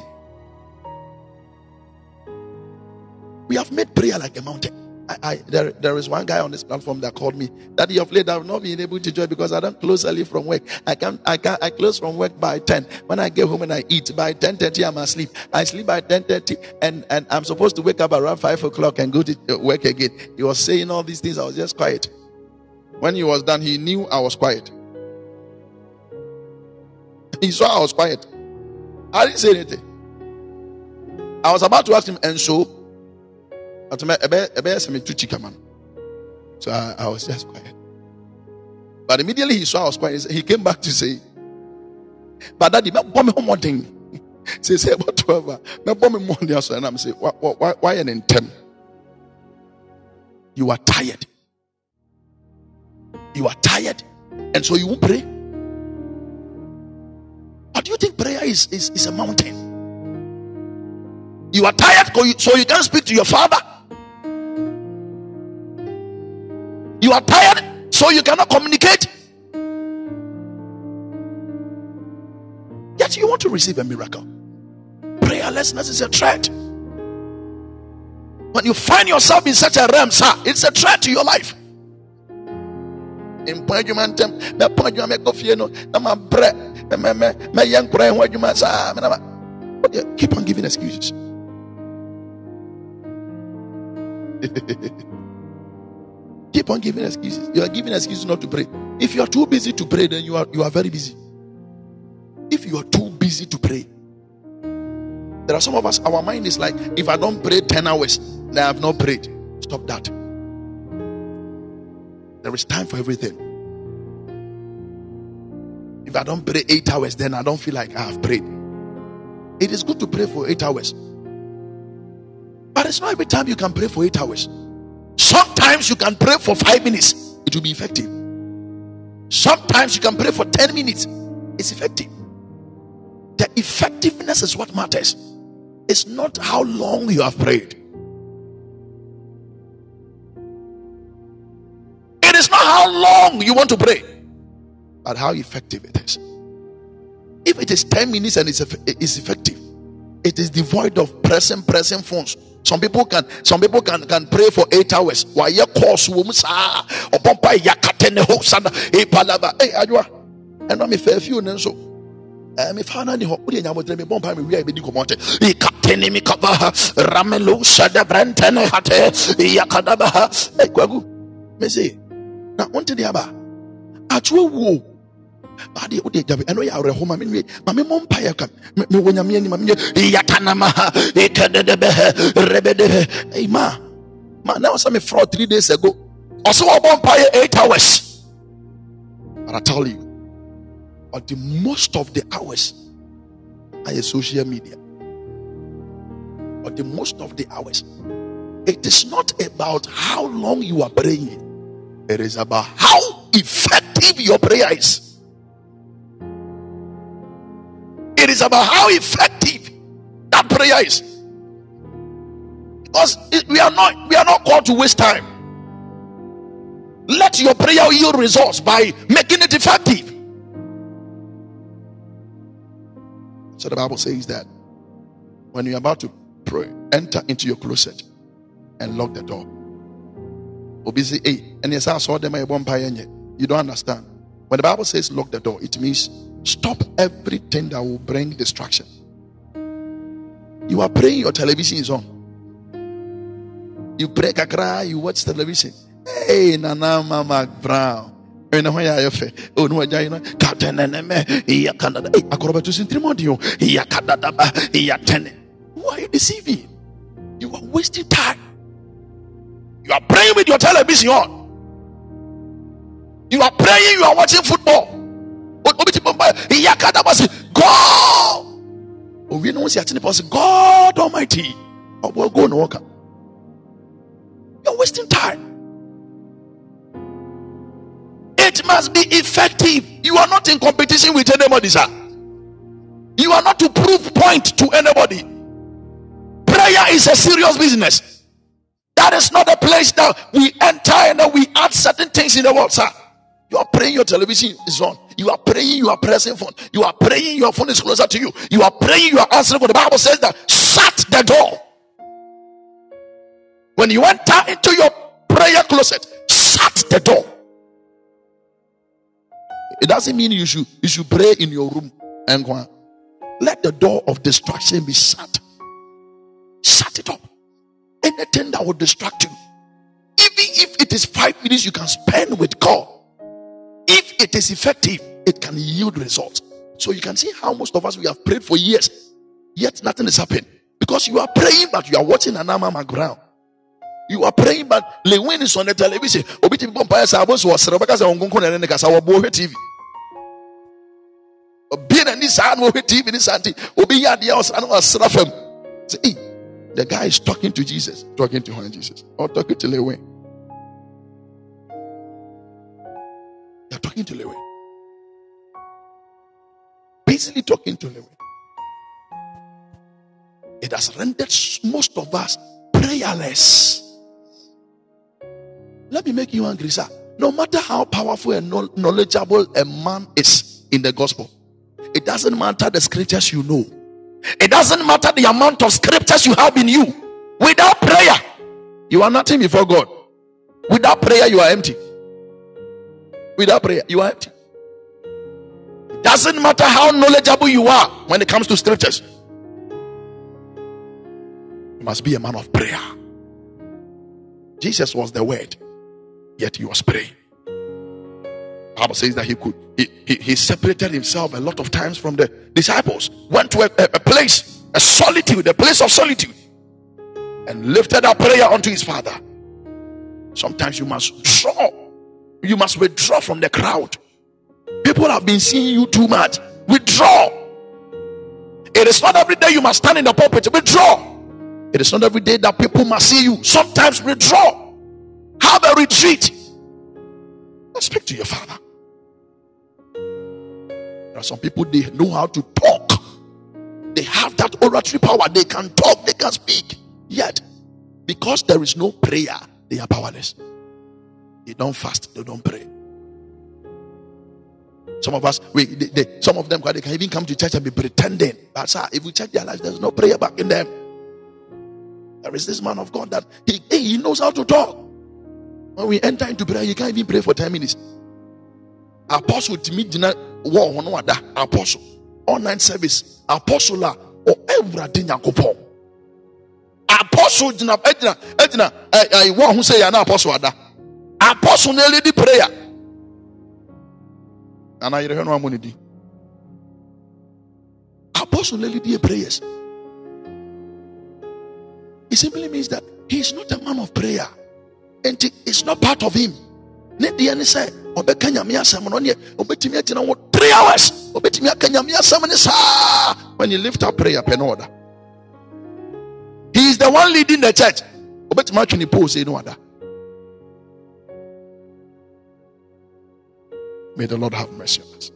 We have made prayer like a mountain. I, I, there, there is one guy on this platform that called me that of late I've not been able to join because I don't close early from work. I can't I can I close from work by 10. When I get home and I eat by 10:30, I'm asleep. I sleep by 10:30 and, and I'm supposed to wake up around five o'clock and go to uh, work again. He was saying all these things. I was just quiet. When he was done, he knew I was quiet. He saw I was quiet. I didn't say anything. I was about to ask him, and so So I, I was just quiet. But immediately he saw I was quiet. He came back to say, But daddy, bomb me one thing. *laughs* Say, say about 12. Me bomb me more than And I'm saying, why, why, why an 10? You are tired. You are tired. And so you won't pray. But do you think prayer is, is, is a mountain? You are tired, so you can't speak to your father. You are tired, so you cannot communicate. Yet you want to receive a miracle. Prayerlessness is a threat. When you find yourself in such a realm, sir, it's a threat to your life. Me point you make coffee no, na cry what you man keep on giving excuses. *laughs* Keep on giving excuses. You are giving excuses not to pray. If you are too busy to pray, then you are you are very busy. If you are too busy to pray, there are some of us, our mind is like, if I don't pray 10 hours, then I have not prayed. Stop that. There is time for everything. If I don't pray eight hours, then I don't feel like I have prayed. It is good to pray for eight hours. But it's not every time you can pray for eight hours. Sometimes you can pray for five minutes, it will be effective. Sometimes you can pray for 10 minutes, it's effective. The effectiveness is what matters, it's not how long you have prayed. How long you want to pray, but how effective it is. If it is 10 minutes and it's, it's effective, it is devoid of pressing, pressing phones some people can some people can can pray for eight hours. Why you course wom sa opompa yakatene ho palaba. Hey adwa. And me fair few nso. Eh me fa ni ho. Wo de me bompa me wi a be di komote. Katene mi kaba ramelo shada brantene hate yakadaba. Kwagu. Me say. Na wonte dia ba. Atwo wo. Adeɛ wode agyabe ɛno yɛ awerɛho ma menwie ma memmɔ mpayɛ ka. Mewɔ nyame anim ma menyɛ yatanamaha ɛkɛdɛdɛbɛhɛ rebɛdɛhɛ ei ma. Ma na wɔ sɛ mefrɔ three days ago. Ɔsɛ wɔbɔ mpayɛ eight hours. But i tell you but the most of the hours ayɛ social media. But the most of the hours it is not about how long you are praying it is about how effective your prayer is It is about how effective that prayer is. Because we are not we are not called to waste time. Let your prayer yield results by making it effective. So the Bible says that when you're about to pray, enter into your closet and lock the door. Obisi, hey, and yes, I saw them I bump higher. You don't understand. When the Bible says lock the door, it means Stop everything that will bring distraction. You are praying, your television is on. You pray kakra, you watch television. Hey, Nana Ama McBrown. Oh no, wagya yi no kataneneme iya kanada eh akoroba to sintrimodio iya kadada ba iya tene who are you deceiving you are wasting time you are praying with your television on you are praying you are watching football God. We know see God Almighty. Well, go walk up. You're wasting time. It must be effective. You are not in competition with anybody, sir. You are not to prove point to anybody. Prayer is a serious business. That is not a place that we enter and we add certain things in the world, sir. You are praying, your television is on. You are praying, you are pressing phone. You are praying, your phone is closer to you. You are praying, you are answering. The Bible says that shut the door. When you enter into your prayer closet, shut the door. It doesn't mean you should you should pray in your room. Let the door of distraction be shut. Shut it up. Anything that will distract you, even if it is five minutes you can spend with God if it is effective, it can yield results. So you can see how most of us we have prayed for years, yet nothing is happening because you are praying, but you are watching an arm ground. You are praying, but Lewin is on the television. Obi ti bompa esa abo so wasere beka sa onkonko na ne kasa wo bo TV. Obi na ni sa no TV ni santi. Obi ya dia osra na the guy is talking to Jesus, talking to who Jesus, or talking to Lewin. They're talking to Lewin. Basically talking to Lewin. It has rendered most of us prayerless. Let me make you angry, sir. No matter how powerful and knowledgeable a man is in the gospel, it doesn't matter the scriptures you know. It doesn't matter the amount of scriptures you have in you. Without prayer, you are nothing before God. Without prayer, you are empty. Without prayer, you are empty. Doesn't matter how knowledgeable you are when it comes to scriptures. You must be a man of prayer. Jesus was the word, yet he was praying. Bible says that he could he, he, he, separated himself a lot of times from the disciples, went to a, a place, a solitude, a place of solitude, and lifted up prayer unto his father. Sometimes you must draw, you must withdraw from the crowd. People have been seeing you too much. Withdraw. It is not every day you must stand in the pulpit. Withdraw. It is not every day that people must see you. Sometimes withdraw. Have a retreat. Speak to your father. There are some people they know how to talk. They have that oratory power. They can talk, they can speak. Yet, because there is no prayer, they are powerless. They don't fast, they don't pray. Some of us, we, they, they, some of them, they can even come to church and be pretending. But sir, if we check their lives, there's no prayer back in them. There is this man of God that he, he knows how to talk. When we enter into prayer, you can't even pray for 10 minutes. Apostle to me war on wada apostle online service apostle or everything yakopon. Apostle dina edina edina I want who say an apostle ada. Apostle na lead prayer. And I hear no money. Apostle lead prayers. It simply means that he is not a man of prayer. And it's not part of him. Ne deɛ ne sɛ ɔbɛka nyame asɛm no neɛ ɔbɛtumi agyina wɔ three hours. When you lift up prayer pɛ no ɔda. He is the one leading the church. Ɔbɛtumi atwe ne pole sei no ɔda. May the lord have mercy on us.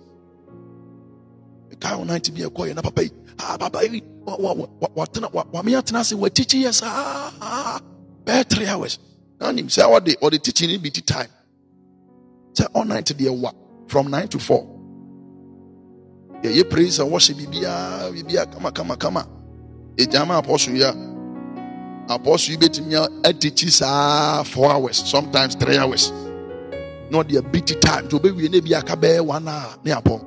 Ɛkae wo nan te bi ɛkɔyɛ na papa ah papa yi watena wame atena ase watikyi yɛ saa. Bɛɛ three hours. Na nim sɛ ɔde ɔde teaching no bi ti time. Sɛ all night deɛ wa from nine to four yɛyɛ praise and worship biribiaa biribiaa kama kama kama. Ɛgyama apɔso yi a apɔso yi bɛtumi atikyi saa four hours sometimes three hours. Na ɔde abiti time nti ɔbɛwie no bi aka bɛyɛ one hour ne apɔn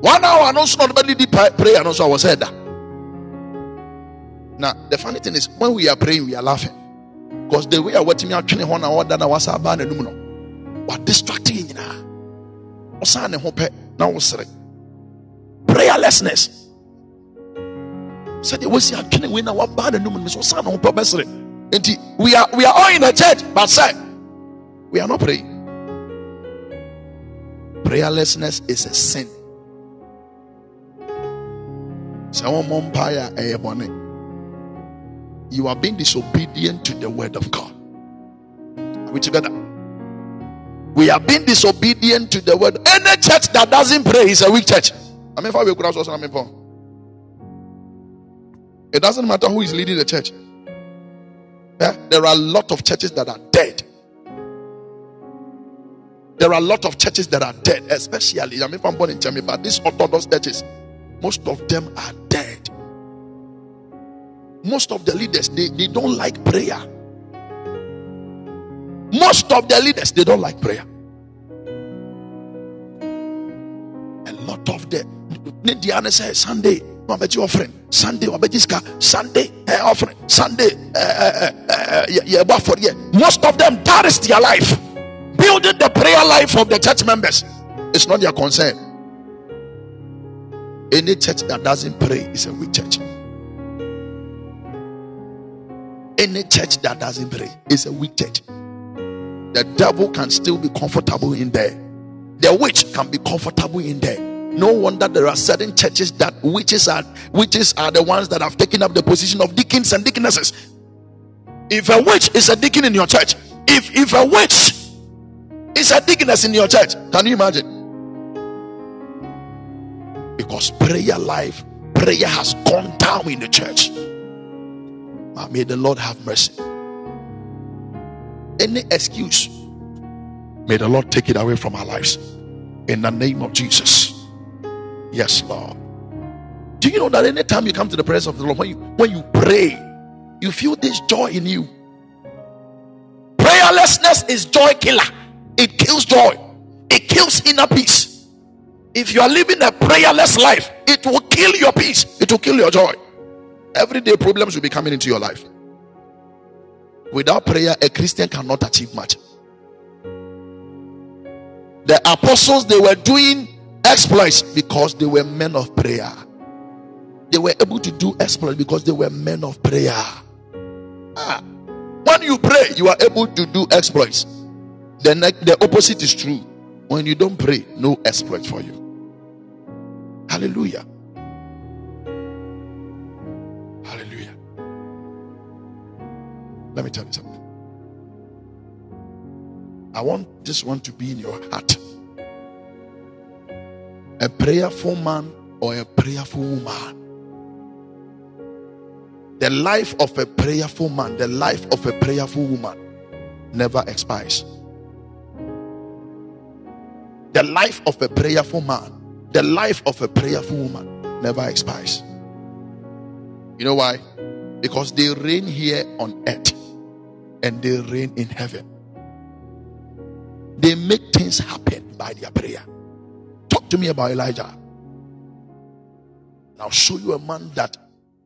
one hour no nso na ɔde bɛdidi prayer no nso a wɔ sɛ ɛda now the funny thing is when we are praying we are laughing. Because the way a me atwene hɔ na ɔda na wasa aba n'anum no wa distract yɛ nyinaa. Ɔsan ne ho pɛ na prayerlessness Said sɛdeɛ wɔsi atwene wei na waba n'anum no so ɔsan ne ho pɛ ɔbɛsere nti we are we are all in the church but say we are not praying prayerlessness is a sin sɛ wɔmmɔ mpaeɛ a you are being disobedient to the word of God. Are we together? We are being disobedient to the word. Any church that doesn't pray is a weak church. I mean, we It doesn't matter who is leading the church. Yeah? There are a lot of churches that are dead. There are a lot of churches that are dead, especially. I mean, if I'm born in Germany, but these Orthodox churches, most of them are dead most of the leaders they, they don't like prayer most of the leaders they don't like prayer Nidiana says Sunday wabɛgye offering. Sunday wabɛgye sika sunday uh, offering. Sunday yɛbɔ uh, uh, uh, most of them that is their life. Building the prayer life of the church members. Is not their concern. Any church that doesn't pray is a weak church. Any church that doesn't pray is a weak church. The devil can still be comfortable in there. The witch can be comfortable in there. No wonder there are certain churches that witches are witches are the ones that have taken up the position of deacons and deaconesses. If a witch is a deacon in your church, if if a witch is a deaconess in your church, can you imagine? Because prayer life, prayer has gone down in the church. Ah, may the Lord have mercy. Any excuse, may the Lord take it away from our lives. In the name of Jesus. Yes, Lord. Do you know that anytime you come to the presence of the Lord, when you when you pray, you feel this joy in you. Prayerlessness is joy killer. It kills joy. It kills inner peace. If you are living a prayerless life, it will kill your peace. It will kill your joy. Everyday problems will be coming into your life. Without prayer, a Christian cannot achieve much. The apostles they were doing exploits because they were men of prayer. They were able to do exploits because they were men of prayer. Ah. When you pray, you are able to do exploits. The, the opposite is true. When you don't pray, no exploit for you. Hallelujah. Hallelujah. Let me tell you something. I want this one to be in your heart. A prayerful man or a prayerful woman. The life of a prayerful man, the life of a prayerful woman never expires. The life of a prayerful man, the life of a prayerful woman never expires. You know why? Because they reign here on earth and they reign in heaven. They make things happen by their prayer. To me about Elijah. I'll show you a man that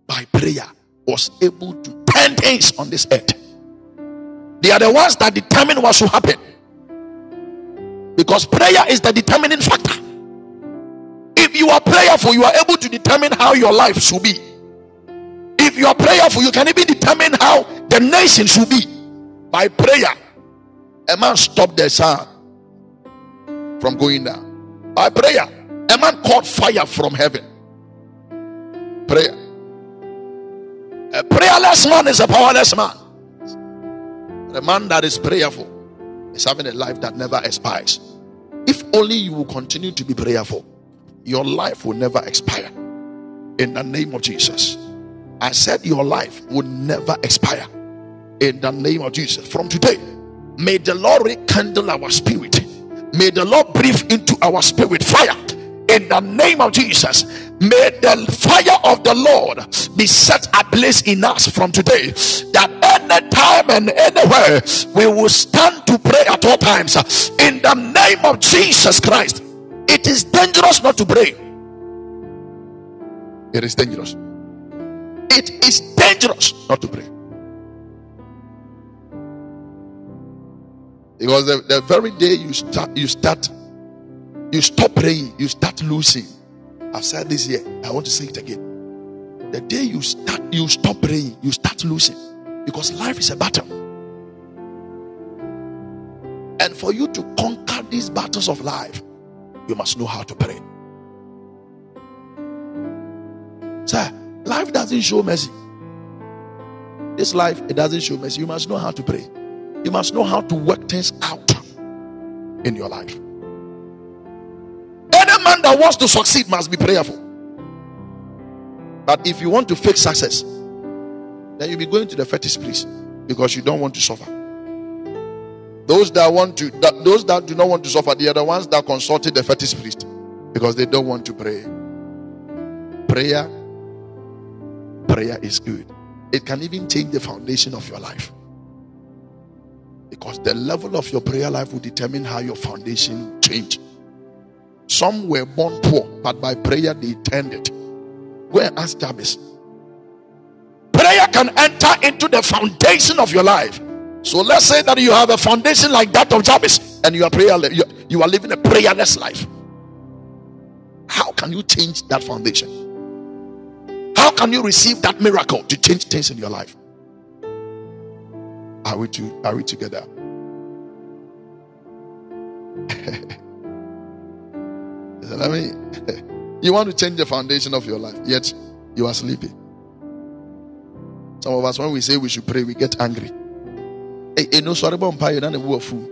by prayer was able to turn things on this earth. They are the ones that determine what should happen. Because prayer is the determining factor. If you are prayerful, you are able to determine how your life should be. If you are prayerful, you can even determine how the nation should be. By prayer, a man stopped the sun from going down. By prayer, a man caught fire from heaven. Prayer. A prayerless man is a powerless man. A man that is prayerful is having a life that never expires. If only you will continue to be prayerful, your life will never expire. In the name of Jesus. I said your life will never expire in the name of Jesus. From today, may the Lord rekindle our spirit. May the Lord breathe into our spirit fire in the name of Jesus. May the fire of the Lord be set ablaze in us from today. That any time and anywhere we will stand to pray at all times in the name of Jesus Christ. It is dangerous not to pray. It is dangerous. It is dangerous not to pray. Because the, the very day you start, you start, you stop praying, you start losing. I've said this here. I want to say it again. The day you start, you stop praying, you start losing. Because life is a battle. And for you to conquer these battles of life, you must know how to pray. Sir, life doesn't show mercy. This life, it doesn't show mercy. You must know how to pray. You must know how to work things out in your life. Any man that wants to succeed must be prayerful. But if you want to fake success, then you'll be going to the fetish priest because you don't want to suffer. Those that want to, that, those that do not want to suffer, they are the ones that consulted the fetish priest because they don't want to pray. Prayer, prayer is good. It can even change the foundation of your life. Because the level of your prayer life will determine how your foundation change. Some were born poor, but by prayer they turned it. Go and ask Jabez. Prayer can enter into the foundation of your life. So let's say that you have a foundation like that of Jabez, and you are prayer, you are living a prayerless life. How can you change that foundation? How can you receive that miracle to change things in your life? Are we to, are we together? *laughs* Let me. *laughs* you want to change the foundation of your life, yet you are sleeping. Some of us, when we say we should pray, we get angry. Hey, hey no sorry empire, none of war fool.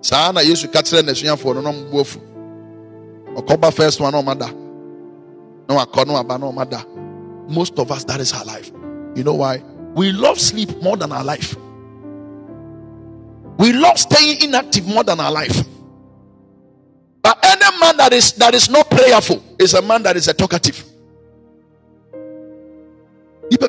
Sana Yesu katra na suafo no no mbo afu. Okoba first one mada. No akono aba no mada. Most of us that is our life. You know why? We love sleep more than our life. We love staying inactive more than our life. But any man that is that is not prayerful is a man that is a talkative. Nipa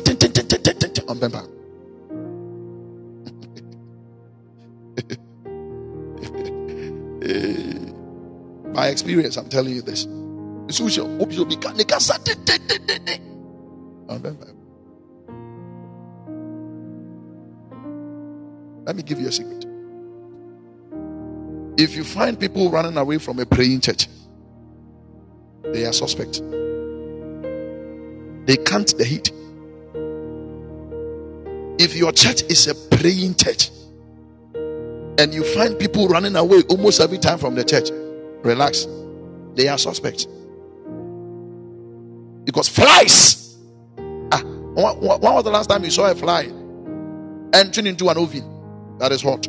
tentententententen ɔmpɛ mpaebɔ. *laughs* By experience, I'm telling you this. Let me give you a secret. If you find people running away from a praying church, they are suspect. They can't the heat. If your church is a praying church and you find people running away almost every time from the church, relax. They are suspects. Because flies. Ah, when was the last time you saw a fly entering into an oven that is hot?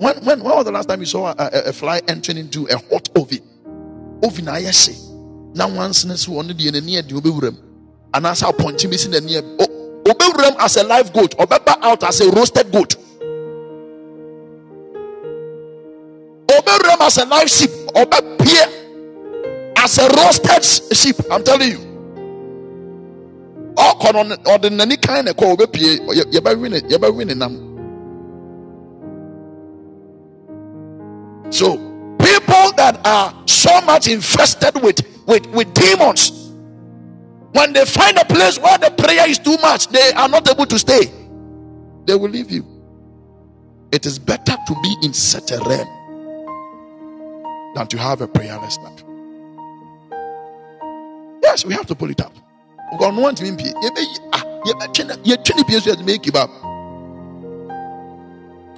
When, when, when was the last time you saw a, a, a fly entering into a hot oven? Oven, I say. Now, once in a while, the near the oberum, and as I point him in the near oberum as a live goat, or out as a roasted goat. Oberum as a live sheep, or as a roasted sheep. I'm telling you. On the any kind of call, you're by winning, you're by winning them. So people that are so much infested with, with, with demons, when they find a place where the prayer is too much, they are not able to stay. They will leave you. It is better to be in such a realm than to have a prayerless life. Yes, we have to pull it up.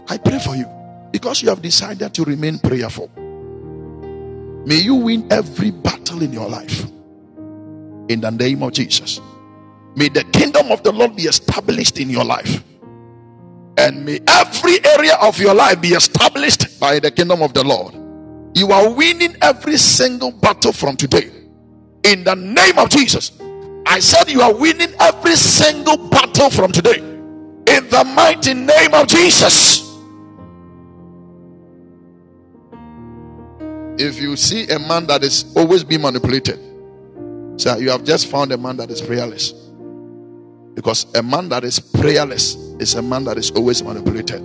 I pray for you because you have decided to remain prayerful. May you win every battle in your life in the name of Jesus. May the kingdom of the Lord be established in your life. And may every area of your life be established by the kingdom of the Lord. You are winning every single battle from today. In the name of Jesus. I said you are winning every single battle from today. In the mighty name of Jesus. If you see a man that is always being manipulated, so you have just found a man that is prayerless. Because a man that is prayerless is a man that is always manipulated.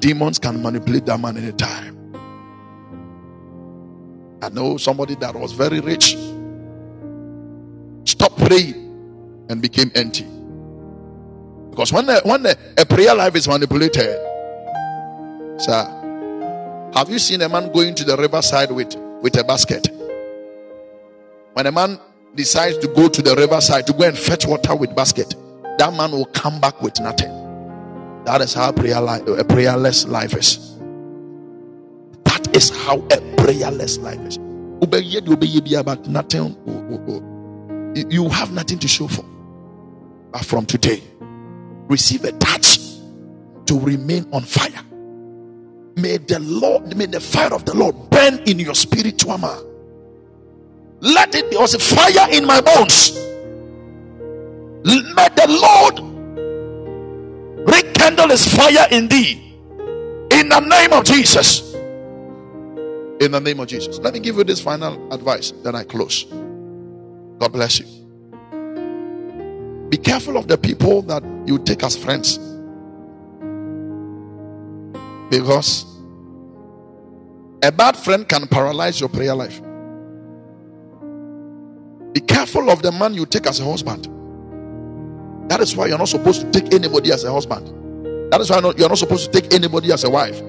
Demons can manipulate that man anytime. I know somebody that was very rich, stopped praying, and became empty. Because when, the, when the, a prayer life is manipulated, sir, have you seen a man going to the riverside with, with a basket? When a man decides to go to the riverside to go and fetch water with basket, that man will come back with nothing. That is how prayer life, a prayerless life is. That is how a prayerless life is. But nothing. You have nothing to show for. But from today, receive a touch to remain on fire. May the Lord, may the fire of the Lord burn in your spiritual man. Let it be also fire in my bones. May the Lord rekindle his fire in thee. In the name of Jesus. In the name of Jesus. Let me give you this final advice, then I close. God bless you. Be careful of the people that you take as friends. Because a bad friend can paralyze your prayer life. Be careful of the man you take as a husband. That is why you're not supposed to take anybody as a husband. That is why you're not supposed to take anybody as a wife.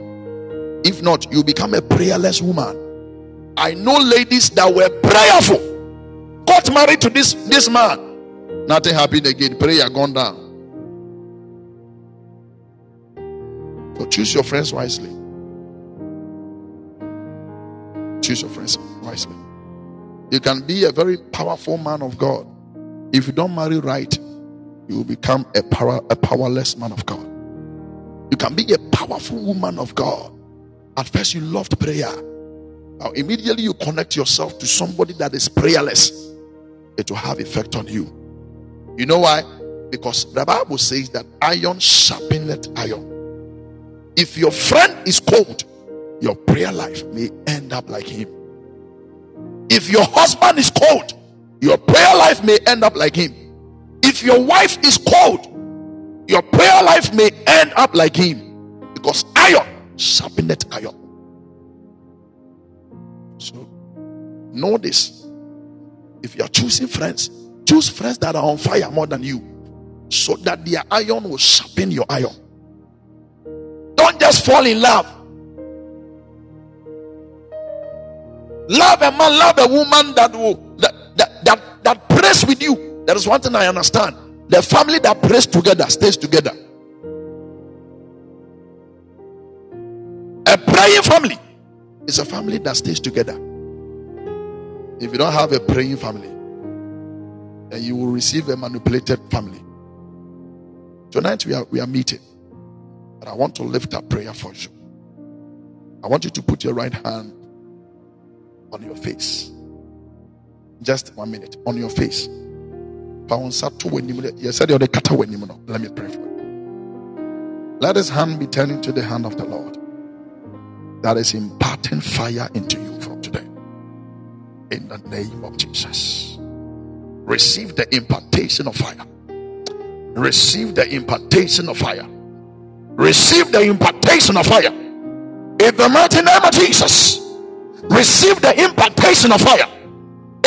If not, you become a prayerless woman. I know ladies that were prayerful, got married to this, this man. Nothing happened again. Prayer gone down. So choose your friends wisely. Choose your friends wisely. You can be a very powerful man of God. If you don't marry right, you will become a, power, a powerless man of God. You can be a powerful woman of God. At first, you loved prayer. Now, immediately you connect yourself to somebody that is prayerless, it will have effect on you. You know why? Because the Bible says that iron sharpeneth iron. If your friend is cold, your prayer life may end up like him. If your husband is cold, your prayer life may end up like him. If your wife is cold, your prayer life may end up like him. Because iron sharpeneth iron. So know this. If you are choosing friends, choose friends that are on fire more than you. So that their iron will sharpen your iron. Don't just fall in love. Love a man, love a woman that will that that that, that prays with you. There is one thing I understand. The family that prays together stays together. A praying family is a family that stays together. If you don't have a praying family, then you will receive a manipulated family. Tonight we are we are meeting. And I want to lift up prayer for you. I want you to put your right hand on your face. Just one minute on your face. Let me pray for you. Let his hand be turned to the hand of the Lord. That is imparting fire into you from today. In the name of Jesus. Receive the impartation of fire. Receive the impartation of fire receive the impartation of fire in the mighty name of Jesus. Receive the impartation of fire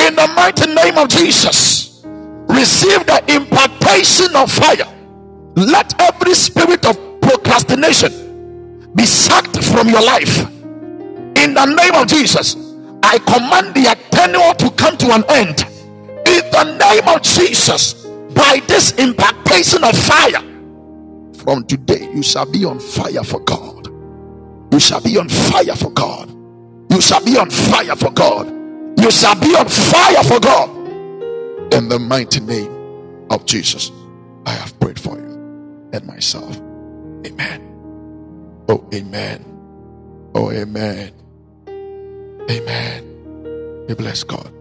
in the mighty name of Jesus. Receive the impartation of fire. Let every spirit of procrastination be sacked from your life in the name of Jesus. I command the tenure to come to an end in the name of Jesus by this impartation of fire from today, you shall be on fire for God. You shall be on fire for God. You shall be on fire for God. You shall be on fire for God. In the mighty name of Jesus, I have prayed for you and myself. Amen. Oh, amen. Oh, amen. Amen. We bless God.